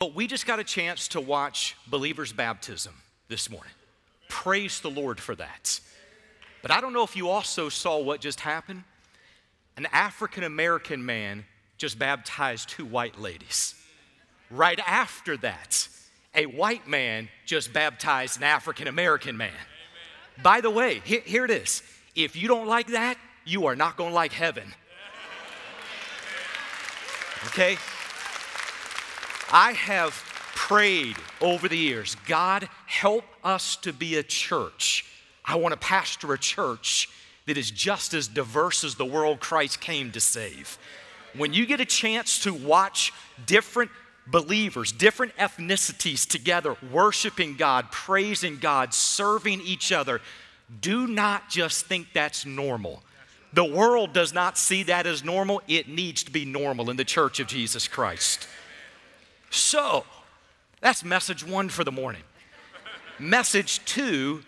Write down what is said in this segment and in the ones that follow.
But we just got a chance to watch believers' baptism this morning. Praise the Lord for that. But I don't know if you also saw what just happened. An African American man just baptized two white ladies. Right after that, a white man just baptized an African American man. By the way, here, here, it is. If you don't like that, you are not going to like heaven. Okay? I have prayed over the years God, help us to be a church. I want to pastor a church that is just as diverse as the world Christ came to save. When you get a chance to watch different believers, different ethnicities together, worshiping God, praising God, serving each other, do not just think that's normal. The world does not see that as normal. It needs to be normal in the church of Jesus Christ. So, that's message one for the morning. message two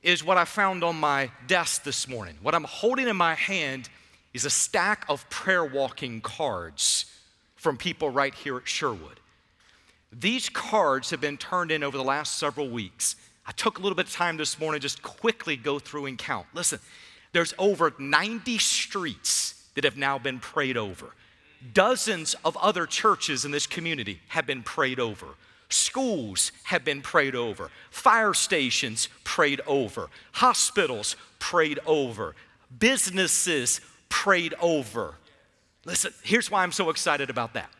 is what I found on my desk this morning. What I'm holding in my hand is a stack of prayer walking cards from people right here at Sherwood. These cards have been turned in over the last several weeks. I took a little bit of time this morning just quickly go through and count. Listen, there's over 90 streets that have now been prayed over. Dozens of other churches in this community have been prayed over. Schools have been prayed over. Fire stations prayed over. Hospitals prayed over. Businesses prayed over. Listen, here's why I'm so excited about that.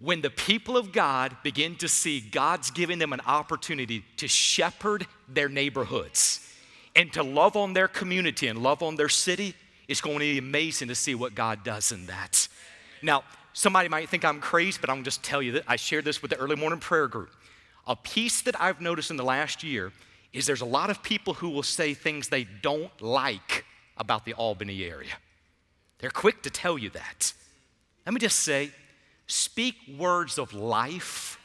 When the people of God begin to see God's giving them an opportunity to shepherd their neighborhoods and to love on their community and love on their city, it's going to be amazing to see what God does in that. Now, somebody might think I'm crazy, but I'm gonna just tell you that I shared this with the early morning prayer group. A piece that I've noticed in the last year is there's a lot of people who will say things they don't like about the Albany area. They're quick to tell you that. Let me just say, speak words of life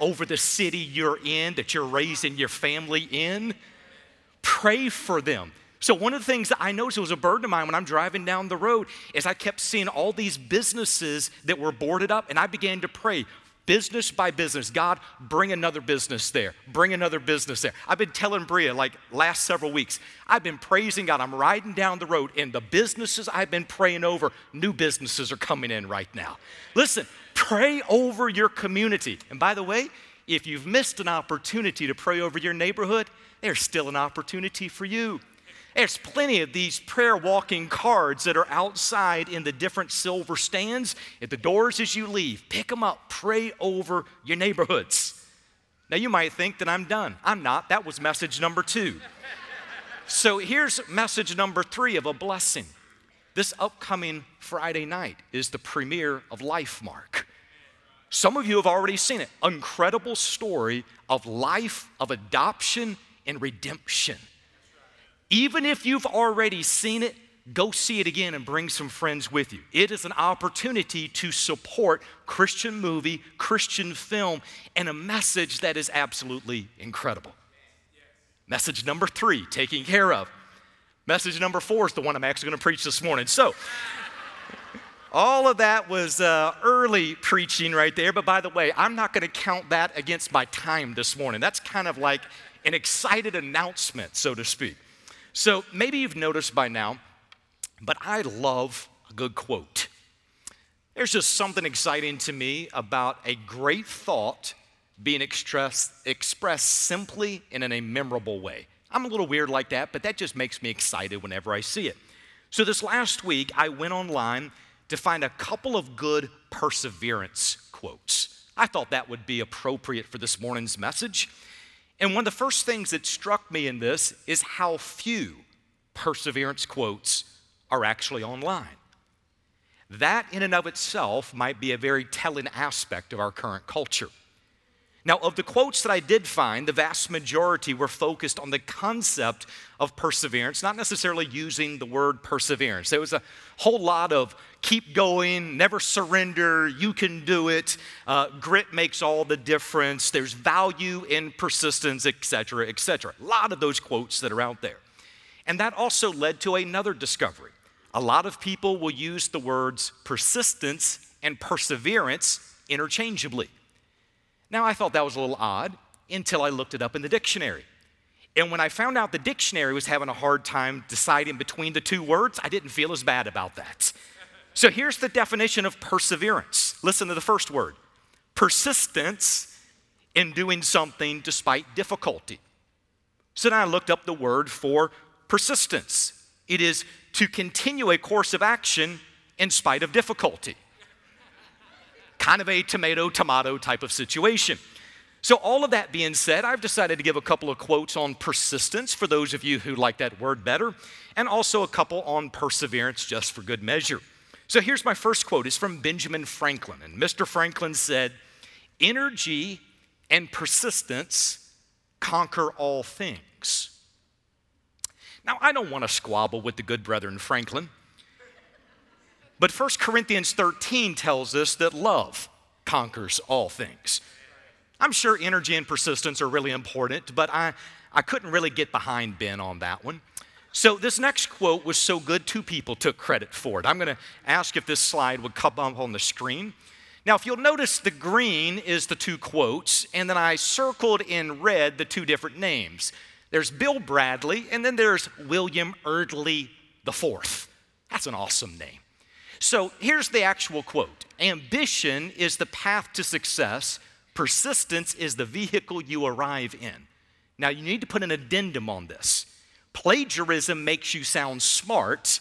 over the city you're in, that you're raising your family in. Pray for them. So, one of the things that I noticed was a burden of mine when I'm driving down the road is I kept seeing all these businesses that were boarded up, and I began to pray, business by business. God, bring another business there. Bring another business there. I've been telling Bria, like last several weeks, I've been praising God. I'm riding down the road, and the businesses I've been praying over, new businesses are coming in right now. Listen, pray over your community. And by the way, if you've missed an opportunity to pray over your neighborhood, there's still an opportunity for you. There's plenty of these prayer walking cards that are outside in the different silver stands at the doors as you leave. Pick them up, pray over your neighborhoods. Now, you might think that I'm done. I'm not. That was message number two. so, here's message number three of a blessing. This upcoming Friday night is the premiere of Lifemark. Some of you have already seen it. Incredible story of life, of adoption, and redemption. Even if you've already seen it, go see it again and bring some friends with you. It is an opportunity to support Christian movie, Christian film, and a message that is absolutely incredible. Message number three, taking care of. Message number four is the one I'm actually going to preach this morning. So, all of that was uh, early preaching right there, but by the way, I'm not going to count that against my time this morning. That's kind of like an excited announcement, so to speak. So maybe you've noticed by now, but I love a good quote. There's just something exciting to me about a great thought being expressed, expressed simply and in a memorable way. I'm a little weird like that, but that just makes me excited whenever I see it. So this last week, I went online to find a couple of good perseverance quotes. I thought that would be appropriate for this morning's message. And one of the first things that struck me in this is how few perseverance quotes are actually online. That, in and of itself, might be a very telling aspect of our current culture. Now, of the quotes that I did find, the vast majority were focused on the concept of perseverance, not necessarily using the word perseverance. There was a whole lot of keep going, never surrender, you can do it, uh, grit makes all the difference, there's value in persistence, etc., etc. A lot of those quotes that are out there. And that also led to another discovery. A lot of people will use the words persistence and perseverance interchangeably. Now, I thought that was a little odd until I looked it up in the dictionary. And when I found out the dictionary was having a hard time deciding between the two words, I didn't feel as bad about that. So here's the definition of perseverance. Listen to the first word persistence in doing something despite difficulty. So then I looked up the word for persistence. It is to continue a course of action in spite of difficulty. Kind of a tomato tomato type of situation. So, all of that being said, I've decided to give a couple of quotes on persistence for those of you who like that word better, and also a couple on perseverance just for good measure. So, here's my first quote it's from Benjamin Franklin. And Mr. Franklin said, Energy and persistence conquer all things. Now, I don't want to squabble with the good brethren Franklin, but 1 Corinthians 13 tells us that love conquers all things. I'm sure energy and persistence are really important, but I, I couldn't really get behind Ben on that one. So, this next quote was so good, two people took credit for it. I'm going to ask if this slide would come up on the screen. Now, if you'll notice, the green is the two quotes, and then I circled in red the two different names. There's Bill Bradley, and then there's William Eardley IV. That's an awesome name. So, here's the actual quote Ambition is the path to success Persistence is the vehicle you arrive in. Now, you need to put an addendum on this. Plagiarism makes you sound smart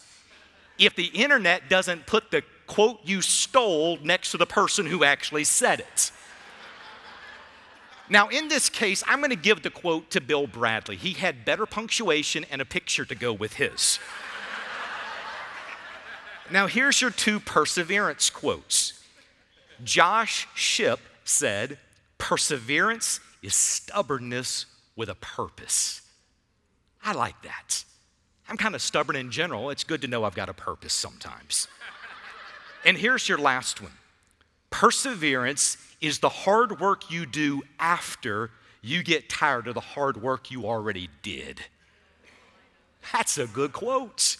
if the internet doesn't put the quote you stole next to the person who actually said it. Now, in this case, I'm going to give the quote to Bill Bradley. He had better punctuation and a picture to go with his. Now, here's your two perseverance quotes. Josh Shipp said, Perseverance is stubbornness with a purpose. I like that. I'm kind of stubborn in general. It's good to know I've got a purpose sometimes. and here's your last one Perseverance is the hard work you do after you get tired of the hard work you already did. That's a good quote.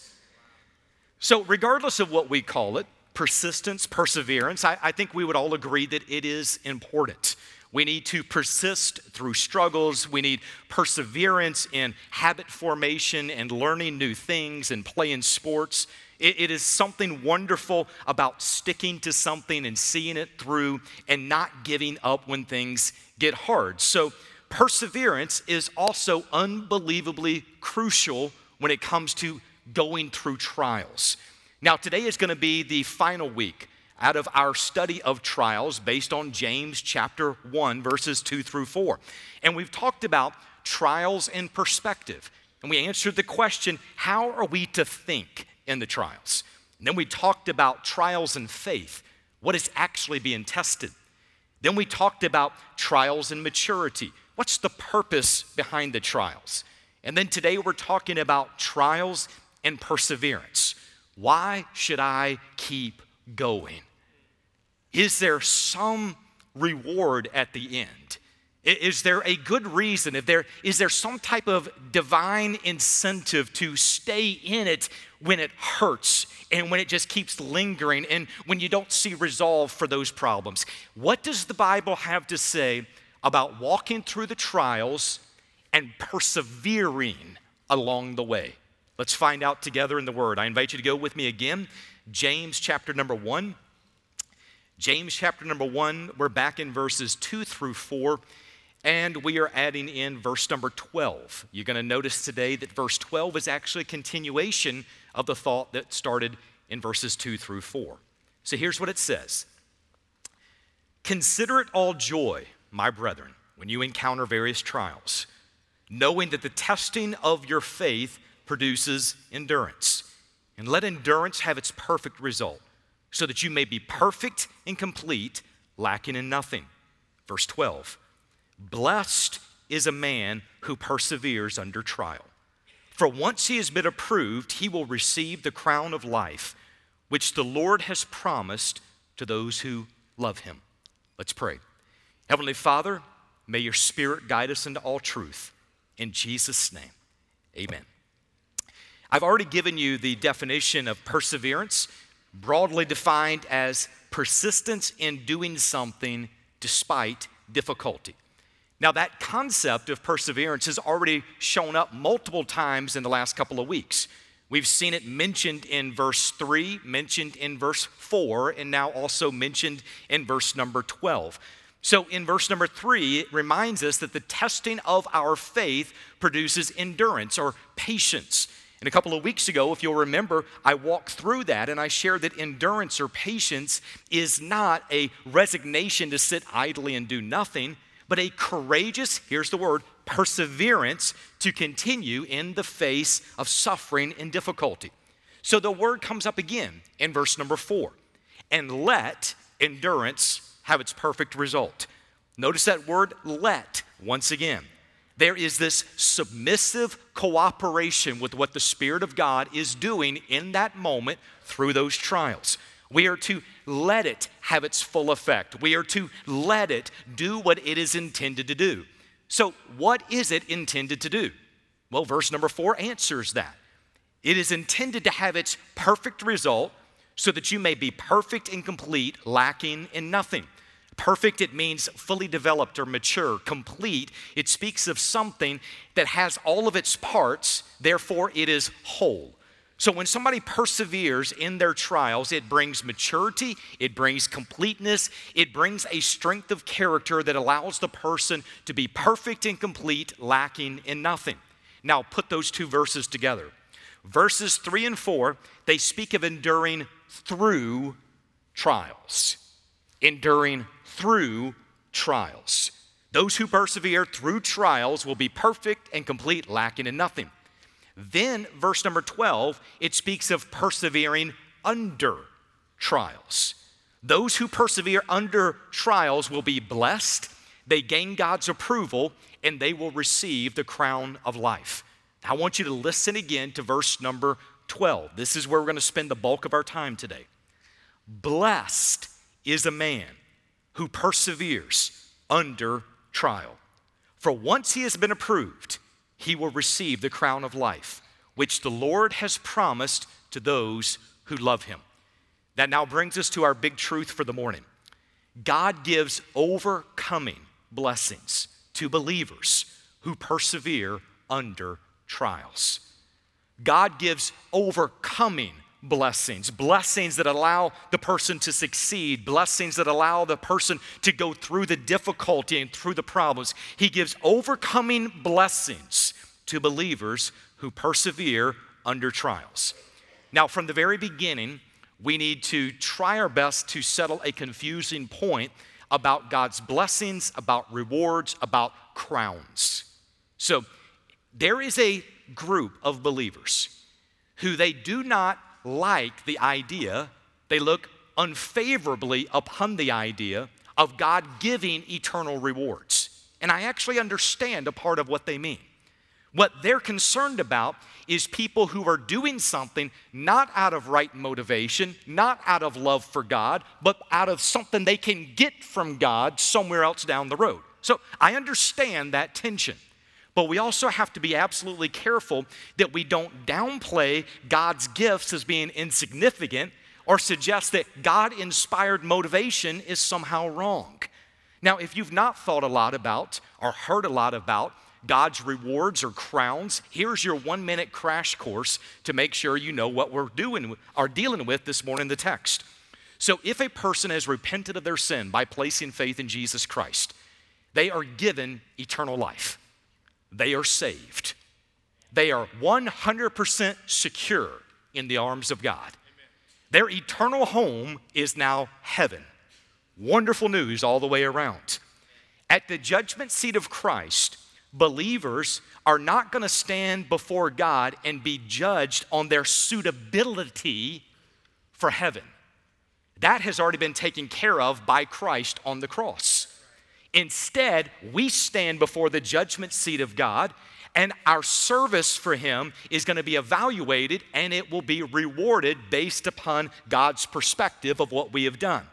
So, regardless of what we call it, persistence, perseverance, I, I, think we would all agree that it is important. We need to persist through struggles. We need perseverance in habit formation and learning new things and playing sports. It, it is something wonderful about sticking to something and seeing it through and not giving up when things get hard. So, perseverance is also unbelievably crucial when it comes to going through trials. Now, today is going to be the final week out of our study of trials based on James chapter 1, verses 2 through 4. And we've talked about trials in perspective. And we answered the question how are we to think in the trials? And then we talked about trials in faith, what is actually being tested. Then we talked about trials in maturity. What's the purpose behind the trials? And then today we're talking about trials and perseverance. Why should I keep going? Is there some reward at the end? Is there a good reason? If there, is there some type of divine incentive to stay in it when it hurts and when it just keeps lingering and when you don't see resolve for those problems? What does the Bible have to say about walking through the trials and persevering along the way? Let's find out together in the Word. I invite you to go with me again. James chapter number one. James chapter number one, we're back in verses two through four, and we are adding in verse number 12. You're going to notice today that verse 12 is actually a continuation of the thought that started in verses two through four. So here's what it says Consider it all joy, my brethren, when you encounter various trials, knowing that the testing of your faith produces endurance. And let endurance have its perfect result, so that you may be perfect and complete, lacking in nothing. Verse 12 Blessed is a man who perseveres under trial. For once he has been approved, he will receive the crown of life, which the Lord has promised to those who love him. Let's pray. Heavenly Father, may your Spirit guide us into all truth. In Jesus' name, amen. I've already given you the definition of perseverance, broadly defined as persistence in doing something despite difficulty. Now, that concept of perseverance has already shown up multiple times in the last couple of weeks. We've seen it mentioned in verse 3, mentioned in verse 4, and now also mentioned in verse number 12. So, in verse number 3, it reminds us that the testing of our faith produces endurance or patience. And a couple of weeks ago, if you'll remember, I walked through that and I shared that endurance or patience is not a resignation to sit idly and do nothing but a courageous, here's the word, perseverance to continue in the face of suffering and difficulty. So the word comes up again in verse number four and let endurance have its perfect result. Notice that word let once again. There is this submissive cooperation with what the Spirit of God is doing in that moment through those trials. We are to let it have its full effect. We are to let it do what it is intended to do. So, what is it intended to do? Well, verse number four answers that. It is intended to have its perfect result so that you may be perfect and complete, lacking in nothing. Perfect, it means fully developed or mature. Complete, it speaks of something that has all of its parts, therefore, it is whole. So when somebody perseveres in their trials, it brings maturity, it brings completeness, it brings a strength of character that allows the person to be perfect and complete, lacking in nothing. Now put those two verses together. Verses 3 and 4, they speak of enduring through trials. Enduring through trials. Those who persevere through trials will be perfect and complete, lacking in nothing. Then, verse number 12, it speaks of persevering under trials. Those who persevere under trials will be blessed, they gain God's approval, and they will receive the crown of life. I want you to listen again to verse number 12. This is where we're going to spend the bulk of our time today. Blessed is a man who perseveres under trial. For once he has been approved, he will receive the crown of life, which the Lord has promised to those who love him. That now brings us to our big truth for the morning. God gives overcoming blessings to believers who persevere under trials. God gives overcoming blessings, blessings that allow the person to succeed, blessings that allow the person to go through the difficulty and through the problems. He gives overcoming blessings to believers who persevere under trials. Now, from the very beginning, we need to try our best to settle a confusing point about God's blessings, about rewards, about crowns. So, there is a group of believers who they do not like the idea, they look unfavorably upon the idea of God giving eternal rewards. And I actually understand a part of what they mean. What they're concerned about is people who are doing something not out of right motivation, not out of love for God, but out of something they can get from God somewhere else down the road. So I understand that tension. But we also have to be absolutely careful that we don't downplay God's gifts as being insignificant or suggest that God inspired motivation is somehow wrong. Now, if you've not thought a lot about or heard a lot about God's rewards or crowns, here's your one minute crash course to make sure you know what we're doing, are dealing with this morning in the text. So, if a person has repented of their sin by placing faith in Jesus Christ, they are given eternal life they are saved. They are 100% secure in the arms of God. Their eternal home is now heaven. Wonderful news all the way around. At the judgment seat of Christ, believers are not going to stand before God and be judged on their suitability for heaven. That has already been taken care of by Christ on the cross. Instead, we stand before the judgment seat of God, and our service for Him is going to be evaluated and it will be rewarded based upon God's perspective of what we have done.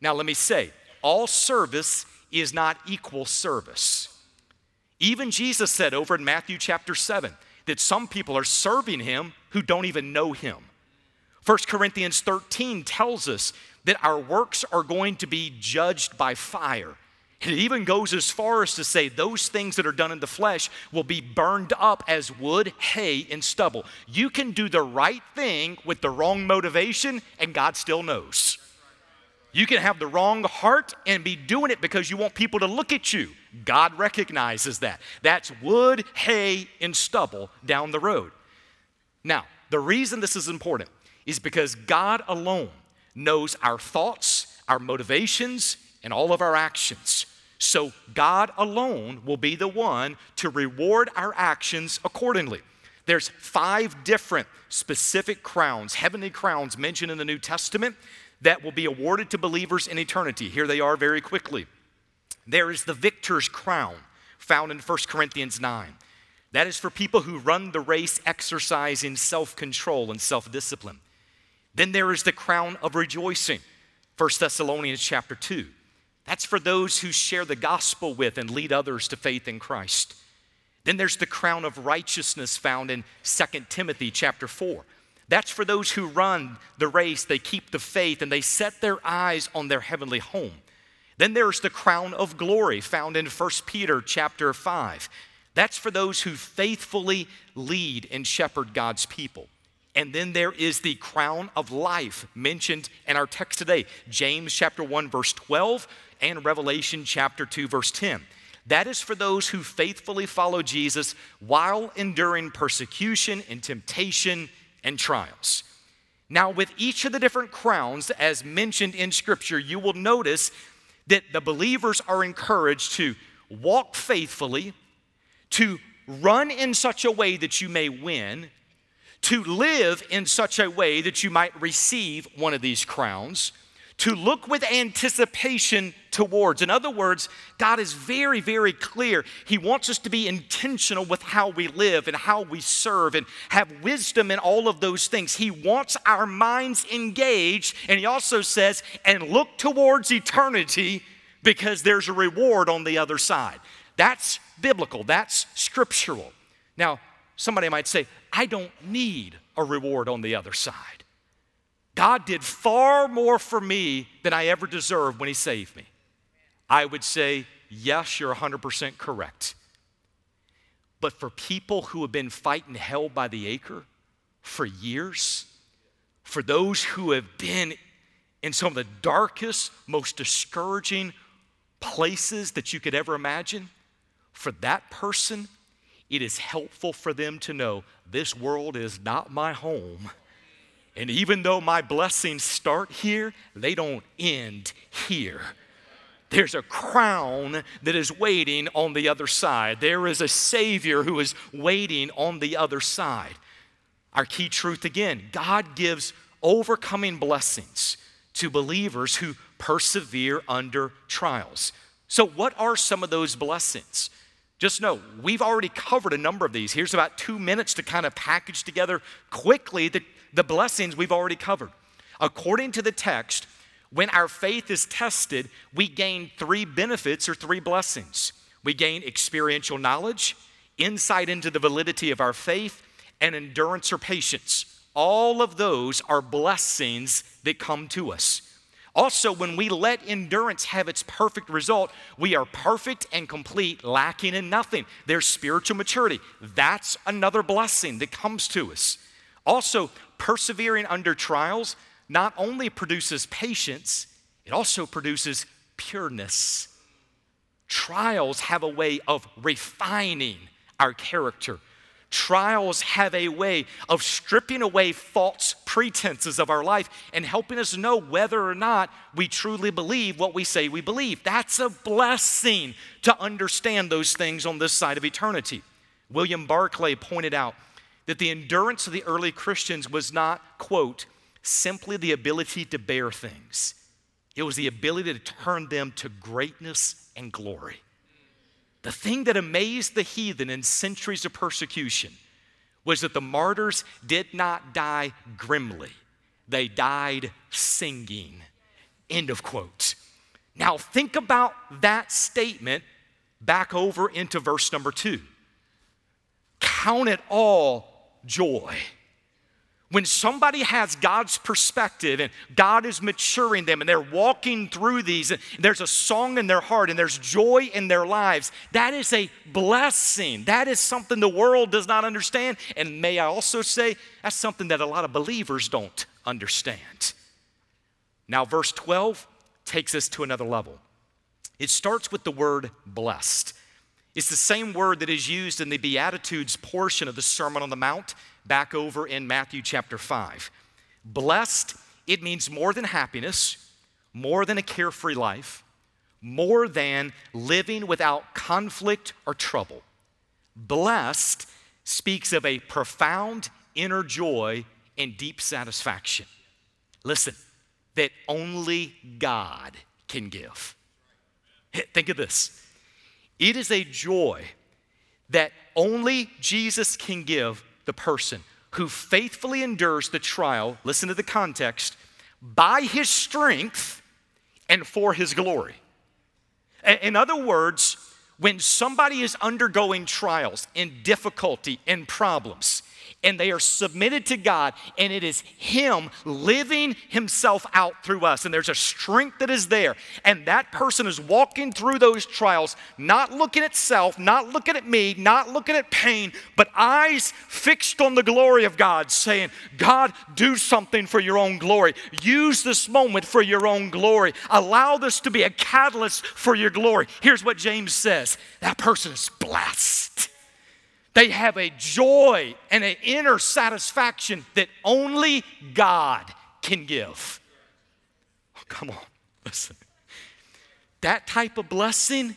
Now, let me say, all service is not equal service. Even Jesus said over in Matthew chapter 7 that some people are serving Him who don't even know Him. 1 Corinthians 13 tells us that our works are going to be judged by fire. It even goes as far as to say those things that are done in the flesh will be burned up as wood, hay, and stubble. You can do the right thing with the wrong motivation, and God still knows. You can have the wrong heart and be doing it because you want people to look at you. God recognizes that. That's wood, hay, and stubble down the road. Now, the reason this is important is because God alone knows our thoughts, our motivations, and all of our actions. So God alone will be the one to reward our actions accordingly. There's five different specific crowns, heavenly crowns mentioned in the New Testament that will be awarded to believers in eternity. Here they are very quickly. There is the victor's crown found in 1 Corinthians 9. That is for people who run the race exercising self control and self discipline. Then there is the crown of rejoicing, 1 Thessalonians chapter 2. That's for those who share the gospel with and lead others to faith in Christ. Then there's the crown of righteousness found in 2 Timothy chapter 4. That's for those who run the race, they keep the faith, and they set their eyes on their heavenly home. Then there's the crown of glory found in 1 Peter chapter 5. That's for those who faithfully lead and shepherd God's people. And then there is the crown of life mentioned in our text today, James chapter 1 verse 12 and Revelation chapter 2 verse 10. That is for those who faithfully follow Jesus while enduring persecution and temptation and trials. Now, with each of the different crowns, as mentioned in Scripture, you will notice that the believers are encouraged to walk faithfully, to run in such a way that you may win, to live in such a way that you might receive one of these crowns, to look with anticipation towards. In other words, God is very, very clear. He wants us to be intentional with how we live and how we serve and have wisdom in all of those things. He wants our minds engaged, and He also says, and look towards eternity because there's a reward on the other side. That's biblical, that's scriptural. Now, somebody might say, I don't need a reward on the other side. God did far more for me than I ever deserved when He saved me. I would say, yes, you're 100% correct. But for people who have been fighting hell by the acre for years, for those who have been in some of the darkest, most discouraging places that you could ever imagine, for that person, it is helpful for them to know this world is not my home. And even though my blessings start here, they don't end here. There's a crown that is waiting on the other side. There is a Savior who is waiting on the other side. Our key truth again God gives overcoming blessings to believers who persevere under trials. So, what are some of those blessings? Just know, we've already covered a number of these. Here's about two minutes to kind of package together quickly the the blessings we've already covered. According to the text, when our faith is tested, we gain three benefits or three blessings. We gain experiential knowledge, insight into the validity of our faith, and endurance or patience. All of those are blessings that come to us. Also, when we let endurance have its perfect result, we are perfect and complete, lacking in nothing. There's spiritual maturity. That's another blessing that comes to us. Also, persevering under trials not only produces patience, it also produces pureness. Trials have a way of refining our character. Trials have a way of stripping away false pretenses of our life and helping us know whether or not we truly believe what we say we believe. That's a blessing to understand those things on this side of eternity. William Barclay pointed out that the endurance of the early Christians was not, quote, simply the ability to bear things, it was the ability to turn them to greatness and glory. The thing that amazed the heathen in centuries of persecution was that the martyrs did not die grimly, they died singing. End of quote. Now, think about that statement back over into verse number two. Count it all joy When somebody has God's perspective and God is maturing them and they're walking through these, and there's a song in their heart and there's joy in their lives, that is a blessing. That is something the world does not understand. And may I also say, that's something that a lot of believers don't understand. Now, verse 12 takes us to another level. It starts with the word blessed. It's the same word that is used in the Beatitudes portion of the Sermon on the Mount back over in Matthew chapter 5. Blessed, it means more than happiness, more than a carefree life, more than living without conflict or trouble. Blessed speaks of a profound inner joy and deep satisfaction. Listen, that only God can give. Think of this it is a joy that only Jesus can give the person who faithfully endures the trial, listen to the context, by his strength and for his glory. In other words, when somebody is undergoing trials and difficulty and problems, and they are submitted to God, and it is Him living Himself out through us. And there's a strength that is there. And that person is walking through those trials, not looking at self, not looking at me, not looking at pain, but eyes fixed on the glory of God, saying, God, do something for your own glory. Use this moment for your own glory. Allow this to be a catalyst for your glory. Here's what James says that person is blessed. They have a joy and an inner satisfaction that only God can give. Oh, come on, listen. That type of blessing,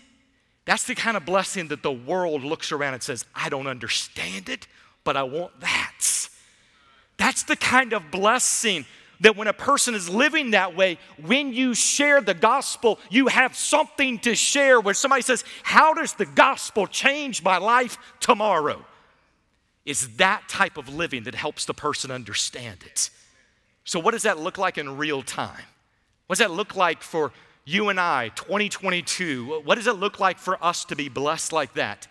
that's the kind of blessing that the world looks around and says, I don't understand it, but I want that. That's the kind of blessing that when a person is living that way, when you share the gospel, you have something to share. When somebody says, How does the gospel change my life tomorrow? It's that type of living that helps the person understand it. So, what does that look like in real time? What does that look like for you and I, 2022? What does it look like for us to be blessed like that?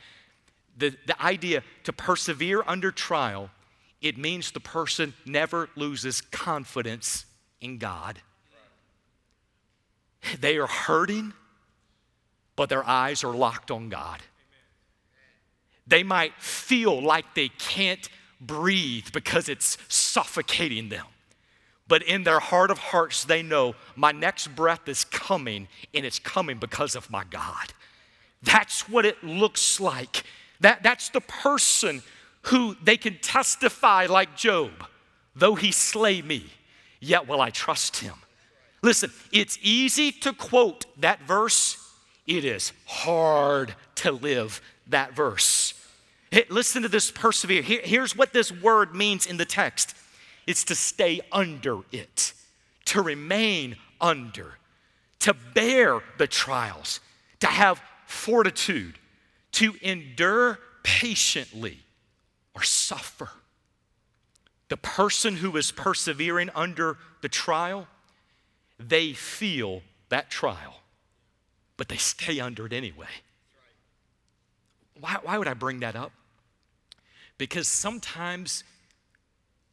The, the idea to persevere under trial it means the person never loses confidence in God. They are hurting, but their eyes are locked on God. They might feel like they can't breathe because it's suffocating them. But in their heart of hearts, they know my next breath is coming, and it's coming because of my God. That's what it looks like. That, that's the person who they can testify like Job, though he slay me, yet will I trust him. Listen, it's easy to quote that verse, it is hard to live that verse. Hey, listen to this persevere. Here, here's what this word means in the text it's to stay under it, to remain under, to bear the trials, to have fortitude, to endure patiently or suffer. The person who is persevering under the trial, they feel that trial, but they stay under it anyway. Why, why would I bring that up? Because sometimes,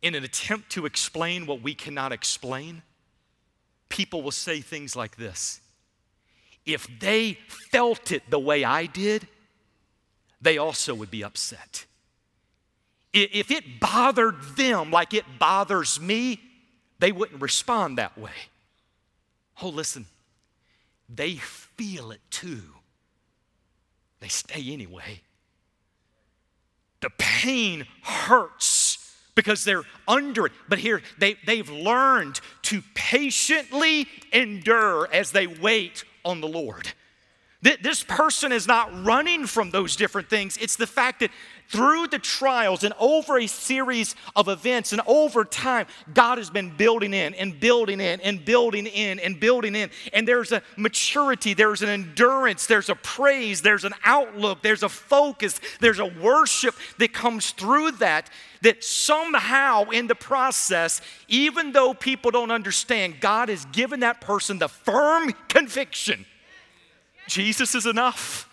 in an attempt to explain what we cannot explain, people will say things like this If they felt it the way I did, they also would be upset. If it bothered them like it bothers me, they wouldn't respond that way. Oh, listen, they feel it too. They stay anyway. The pain hurts because they're under it. But here, they, they've learned to patiently endure as they wait on the Lord. This person is not running from those different things. It's the fact that through the trials and over a series of events and over time, God has been building in and building in and building in and building in. And there's a maturity, there's an endurance, there's a praise, there's an outlook, there's a focus, there's a worship that comes through that. That somehow in the process, even though people don't understand, God has given that person the firm conviction Jesus is enough.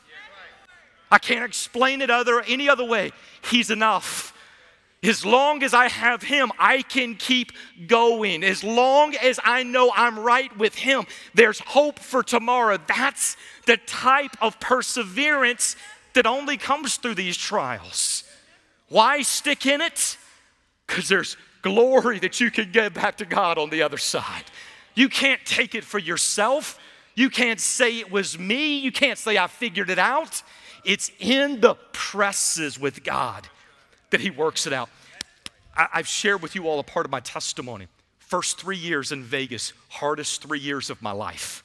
I can't explain it other any other way. He's enough. As long as I have Him, I can keep going. As long as I know I'm right with Him, there's hope for tomorrow. That's the type of perseverance that only comes through these trials. Why stick in it? Because there's glory that you can get back to God on the other side. You can't take it for yourself. You can't say it was me. You can't say I figured it out. It's in the presses with God that He works it out. I, have shared with you all a part of my testimony. First three years in Vegas, hardest three years of my life.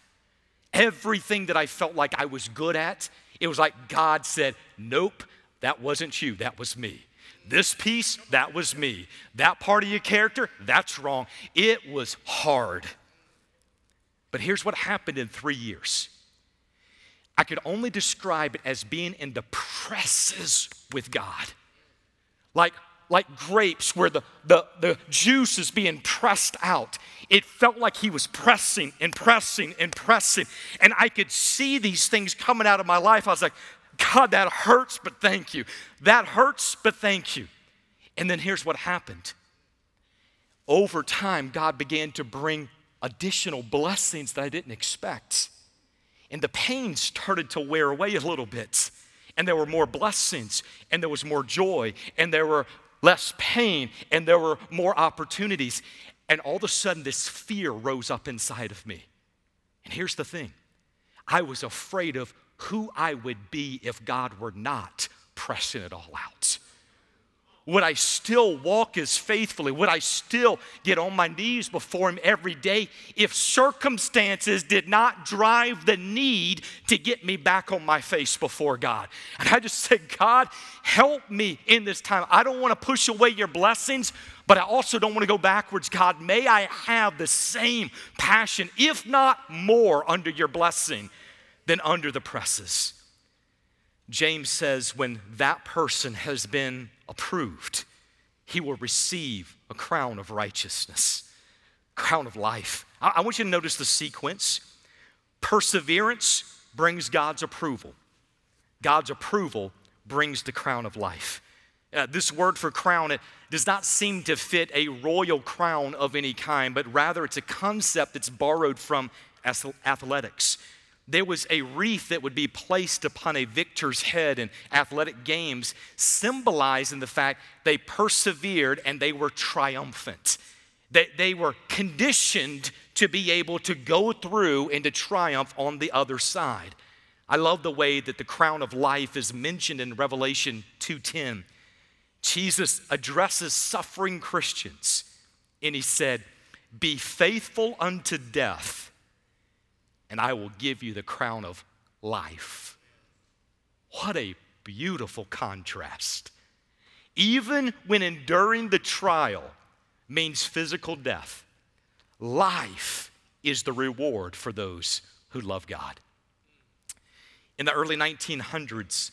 Everything that I felt like I was good at, it was like God said, Nope, that wasn't you, that was me. This piece, that was me. That part of your character, that's wrong. It was hard. But here's what happened in three years I could only describe it as being in the presses with God. Like, like grapes where the, the, the juice is being pressed out. It felt like he was pressing and pressing and pressing. And I could see these things coming out of my life. I was like, God, that hurts, but thank you. That hurts, but thank you. And then here's what happened. Over time, God began to bring additional blessings that I didn't expect. And the pain started to wear away a little bit and there were more blessings, and there was more joy, and there were less pain, and there were more opportunities. And all of a sudden, this fear rose up inside of me. And here's the thing I was afraid of who I would be if God were not pressing it all out. Would I still walk as faithfully? Would I still get on my knees before Him every day if circumstances did not drive the need to get me back on my face before God? And I just said, God, help me in this time. I don't want to push away your blessings, but I also don't want to go backwards. God, may I have the same passion, if not more, under your blessing than under the presses. James says, when that person has been approved, he will receive a crown of righteousness, crown of life. I, I want you to notice the sequence. Perseverance brings God's approval. God's approval brings the crown of life. Uh, this word for crown, it does not seem to fit a royal crown of any kind, but rather it's a concept that's borrowed from athletics there was a wreath that would be placed upon a victor's head in athletic games, symbolizing the fact they persevered and they were triumphant. That they were conditioned to be able to go through and to triumph on the other side. I love the way that the crown of life is mentioned in Revelation 2:10. Jesus addresses suffering Christians and he said, "Be faithful unto death." And I will give you the crown of life. What a beautiful contrast. Even when enduring the trial means physical death, life is the reward for those who love God. In the early 1900s,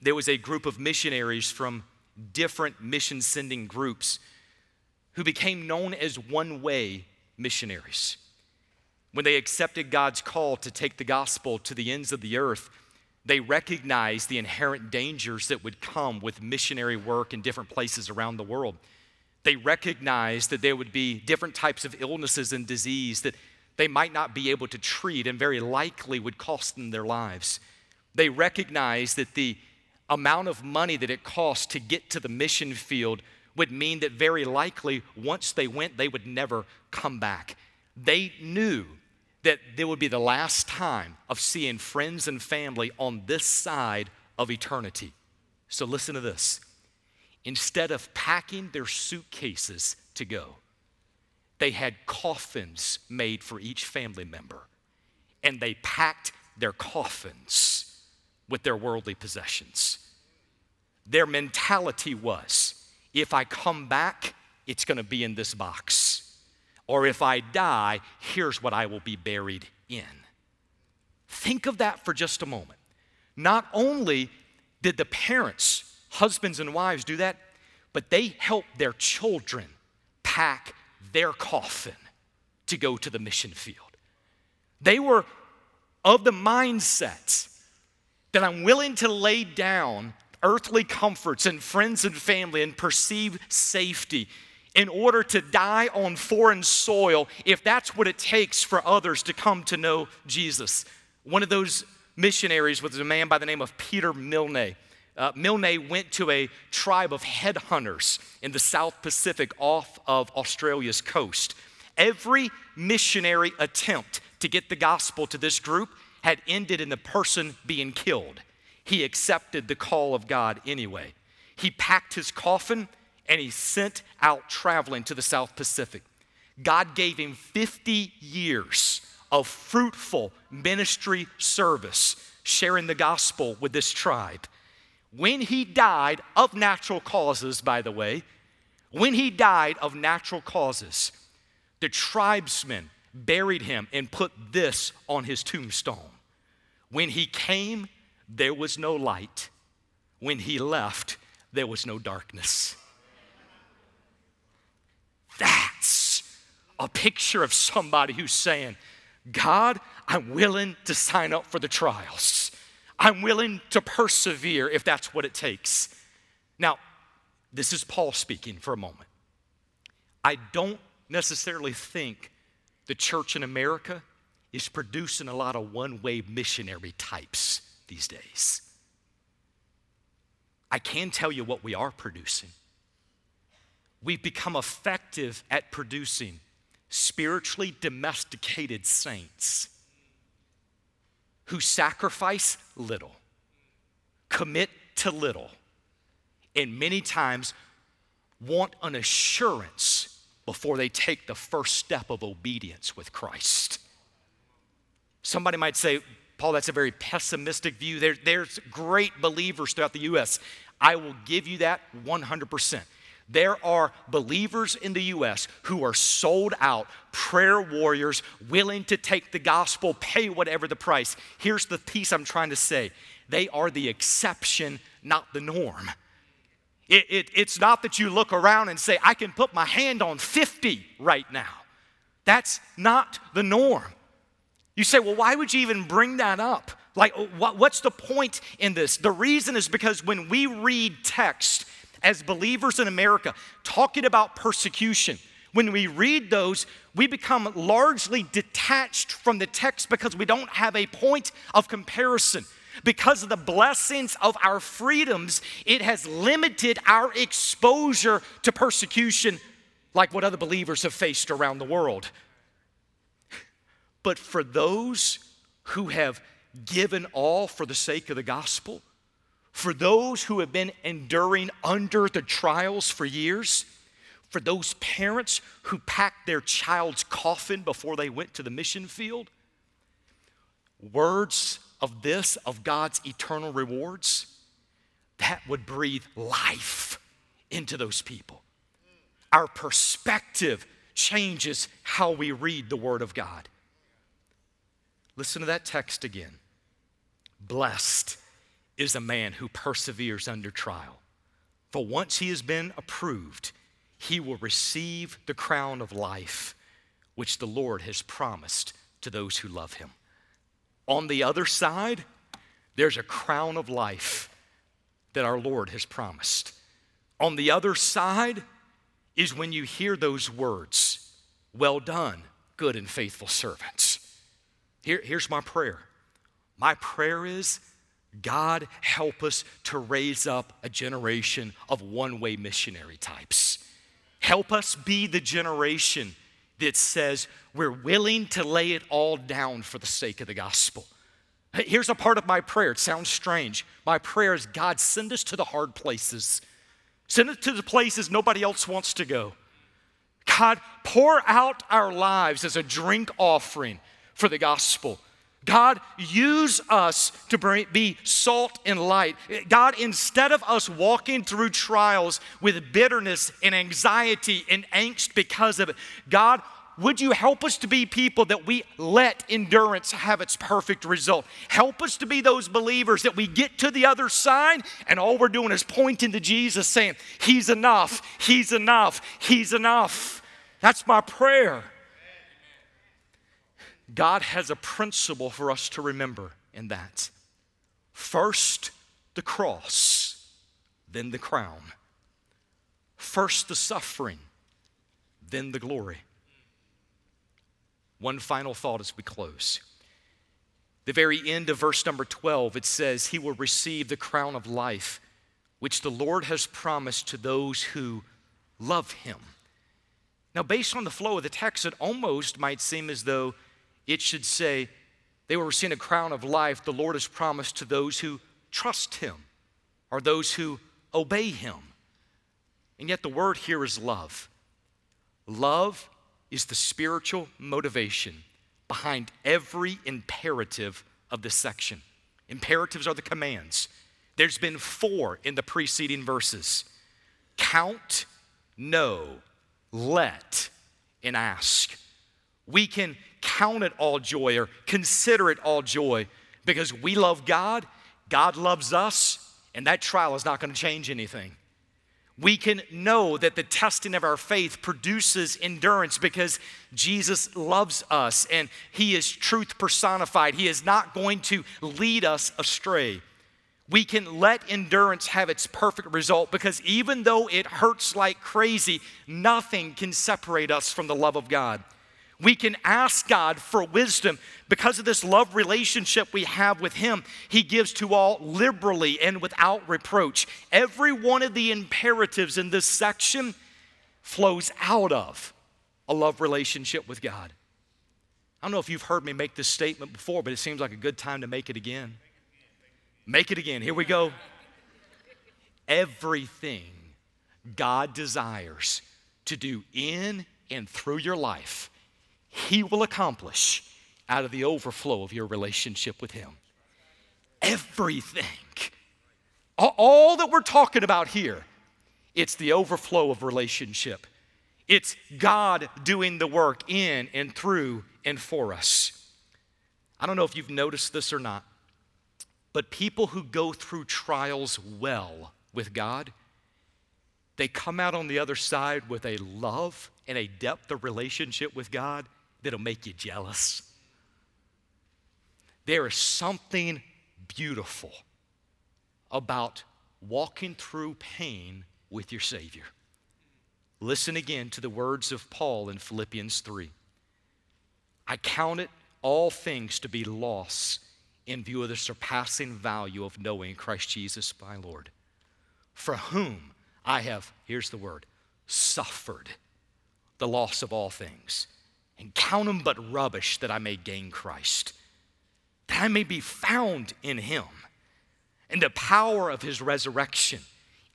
there was a group of missionaries from different mission sending groups who became known as one way missionaries when they accepted God's call to take the gospel to the ends of the earth, they recognized the inherent dangers that would come with missionary work in different places around the world. They recognized that there would be different types of illnesses and disease that they might not be able to treat and very likely would cost them their lives. They recognized that the amount of money that it cost to get to the mission field would mean that very likely once they went, they would never come back. They knew that there would be the last time of seeing friends and family on this side of eternity. So listen to this. Instead of packing their suitcases to go, they had coffins made for each family member, and they packed their coffins with their worldly possessions. Their mentality was if I come back, it's gonna be in this box. Or if I die, here's what I will be buried in. Think of that for just a moment. Not only did the parents, husbands and wives, do that, but they helped their children pack their coffin to go to the mission field. They were of the mindset that I'm willing to lay down earthly comforts and friends and family and perceived safety in order to die on foreign soil if that's what it takes for others to come to know Jesus. One of those missionaries was a man by the name of Peter Milne. Uh, Milne went to a tribe of headhunters in the South Pacific off of Australia's coast. Every missionary attempt to get the gospel to this group had ended in the person being killed. He accepted the call of God anyway. He packed his coffin and he sent out traveling to the South Pacific. God gave him 50 years of fruitful ministry service, sharing the gospel with this tribe. When he died of natural causes, by the way, when he died of natural causes, the tribesmen buried him and put this on his tombstone. When he came, there was no light. When he left, there was no darkness. That's a picture of somebody who's saying, God, I'm willing to sign up for the trials. I'm willing to persevere if that's what it takes. Now, this is Paul speaking for a moment. I don't necessarily think the church in America is producing a lot of one way missionary types these days. I can tell you what we are producing. We've become effective at producing spiritually domesticated saints who sacrifice little, commit to little, and many times want an assurance before they take the first step of obedience with Christ. Somebody might say, Paul, that's a very pessimistic view. There, there's great believers throughout the U.S. I will give you that 100%. There are believers in the U.S. who are sold out, prayer warriors, willing to take the gospel, pay whatever the price. Here's the piece I'm trying to say they are the exception, not the norm. It, it, it's not that you look around and say, I can put my hand on 50 right now. That's not the norm. You say, well, why would you even bring that up? Like, what, what's the point in this? The reason is because when we read text as believers in America talking about persecution, when we read those, we become largely detached from the text because we don't have a point of comparison. Because of the blessings of our freedoms, it has limited our exposure to persecution like what other believers have faced around the world. But for those who have given all for the sake of the gospel, for those who have been enduring under the trials for years, for those parents who packed their child's coffin before they went to the mission field, words of this, of God's eternal rewards, that would breathe life into those people. Our perspective changes how we read the Word of God. Listen to that text again. Blessed is a man who perseveres under trial. For once he has been approved, he will receive the crown of life which the Lord has promised to those who love him. On the other side, there's a crown of life that our Lord has promised. On the other side is when you hear those words, Well done, good and faithful servants. Here, here's my prayer. My prayer is God help us to raise up a generation of one way missionary types. Help us be the generation that says we're willing to lay it all down for the sake of the gospel. Here's a part of my prayer. It sounds strange. My prayer is God, send us to the hard places, send us to the places nobody else wants to go. God, pour out our lives as a drink offering for the gospel. God, use us to bring, be salt and light. God, instead of us walking through trials with bitterness and anxiety and angst because of it, God, would you help us to be people that we let endurance have its perfect result? Help us to be those believers that we get to the other side and all we're doing is pointing to Jesus saying, He's enough, He's enough, He's enough. That's my prayer. God has a principle for us to remember in that. First, the cross. then the crown. First the suffering, then the glory. One final thought as we close. The very end of verse number 12, it says, He will receive the crown of life, which the Lord has promised to those who love Him. Now, based on the flow of the text, it almost might seem as though it should say, They will receive a crown of life the Lord has promised to those who trust Him or those who obey Him. And yet, the word here is love. Love is the spiritual motivation behind every imperative of this section. Imperatives are the commands. There's been four in the preceding verses count, know, let, and ask. We can count it all joy or consider it all joy because we love God, God loves us, and that trial is not going to change anything we can know that the testing of our faith produces endurance because Jesus loves us and He is truth personified. He is not going to lead us astray. We can let endurance have its perfect result because even though it hurts like crazy, nothing can separate us from the love of God. We can ask God for wisdom because of this love relationship we have with Him. He gives to all liberally and without reproach. Every one of the imperatives in this section flows out of a love relationship with God. I don't know if you've heard me make this statement before, but it seems like a good time to make it again. Make it again. Here we go. Everything God desires to do in and through your life he will accomplish out of the overflow of your relationship with Him. Everything. All that we're talking about here, it's the overflow of relationship. It's God doing the work in and through and for us. I don't know if you've noticed this or not, but people who go through trials well with God, they come out on the other side with a love and a depth of relationship with God that'll make you jealous. There is something beautiful about walking through pain with your Savior. Listen again to the words of Paul in Philippians 3. I count it all things to be loss in view of the surpassing value of knowing Christ Jesus my Lord, for whom I have, here's the word, suffered the loss of all things and count them but rubbish that I may gain Christ, that I may be found in him, and the power of his resurrection,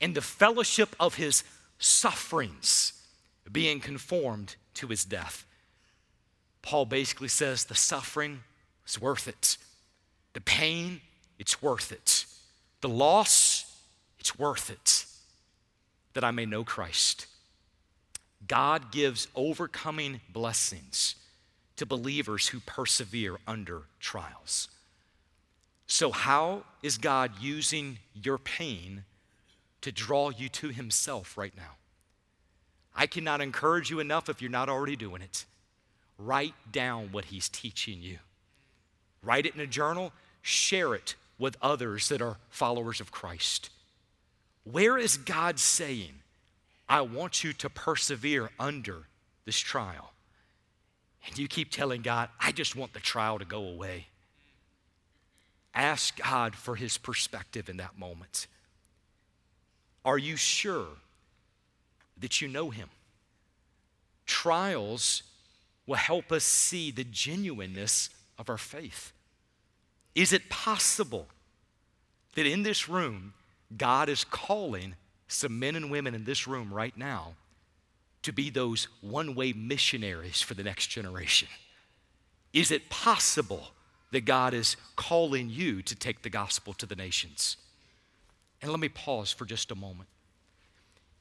and the fellowship of his sufferings, being conformed to his death. Paul basically says the suffering is worth it. The pain, it's worth it. The loss, it's worth it. That I may know Christ God gives overcoming blessings to believers who persevere under trials. So, how is God using your pain to draw you to Himself right now? I cannot encourage you enough if you're not already doing it. Write down what He's teaching you. Write it in a journal, share it with others that are followers of Christ. Where is God saying, I want you to persevere under this trial. And you keep telling God, I just want the trial to go away. Ask God for his perspective in that moment. Are you sure that you know him? Trials will help us see the genuineness of our faith. Is it possible that in this room, God is calling some men and women in this room right now to be those one way missionaries for the next generation? Is it possible that God is calling you to take the gospel to the nations? And let me pause for just a moment.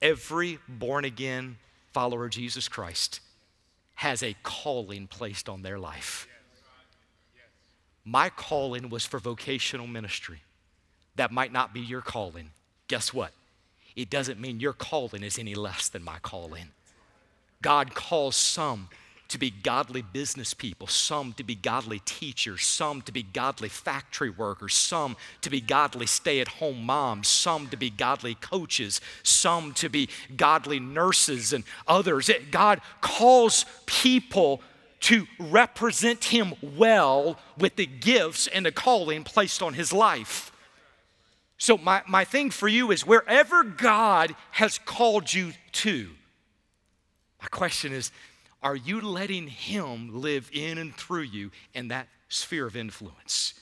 Every born again follower of Jesus Christ has a calling placed on their life. My calling was for vocational ministry. That might not be your calling. Guess what? It doesn't mean your calling is any less than my calling. God calls some to be godly business people, some to be godly teachers, some to be godly factory workers, some to be godly stay at home moms, some to be godly coaches, some to be godly nurses, and others. God calls people to represent Him well with the gifts and the calling placed on His life. So, my, my thing for you is wherever God has called you to, my question is are you letting Him live in and through you in that sphere of influence?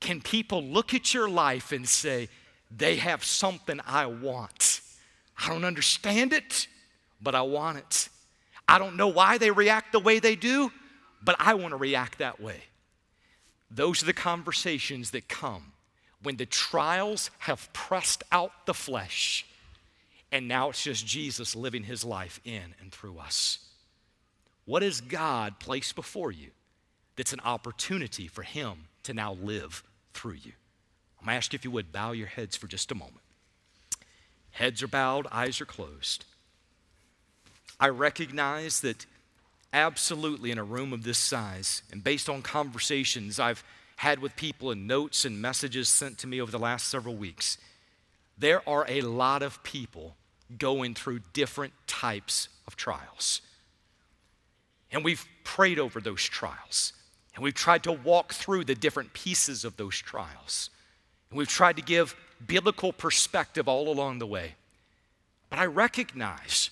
Can people look at your life and say, they have something I want? I don't understand it, but I want it. I don't know why they react the way they do, but I want to react that way. Those are the conversations that come when the trials have pressed out the flesh, and now it's just Jesus living his life in and through us. What has God placed before you that's an opportunity for Him to now live through you? I'm to ask you if you would bow your heads for just a moment. Heads are bowed, eyes are closed. I recognize that absolutely in a room of this size, and based on conversations I've had with people and notes and messages sent to me over the last several weeks, there are a lot of people going through different types of trials. And we've prayed over those trials. And we've tried to walk through the different pieces of those trials. And we've tried to give biblical perspective all along the way. But I recognize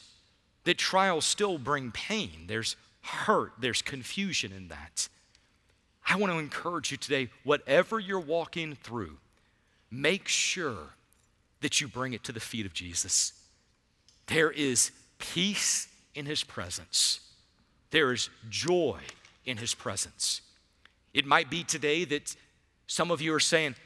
that trials still bring pain. There's hurt, there's confusion in that. I want to encourage you today, whatever you're walking through, make sure that you bring it to the feet of Jesus. There is peace in his presence. There is joy in his presence. It might be today that some of you are saying,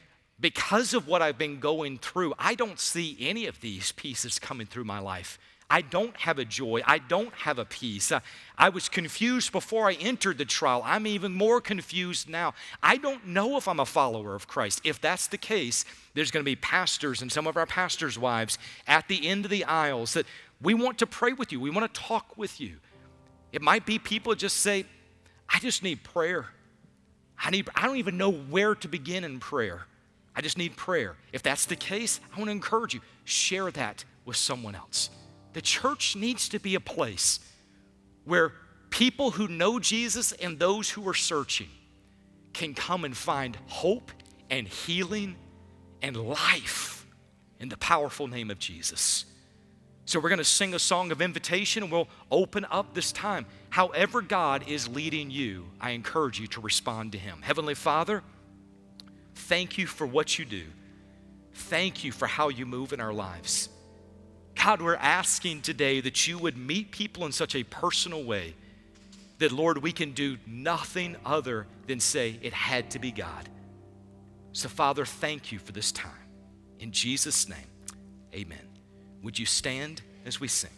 because of what I've been going through, I don't see any of these pieces coming through my life. I don't have a joy. I don't have a peace. I, I, was confused before I entered the trial. I'm even more confused now. I don't know if I'm a follower of Christ. If that's the case, there's going to be pastors and some of our pastors' wives at the end of the aisles that we want to pray with you. We want to talk with you. It might be people just say, I just need prayer. I, need, I don't even know where to begin in prayer. I just need prayer. If that's the case, I want to encourage you share that with someone else. The church needs to be a place where people who know Jesus and those who are searching can come and find hope and healing and life in the powerful name of Jesus. So we're going to sing a song of invitation and we'll open up this time. However, God is leading you, I encourage you to respond to Him. Heavenly Father, thank you for what you do. Thank you for how you move in our lives. God, we're asking today that you would meet people in such a personal way that, Lord, we can do nothing other than say it had to be God. So, Father, thank you for this time. In Jesus' name, amen. Would you stand as we sing?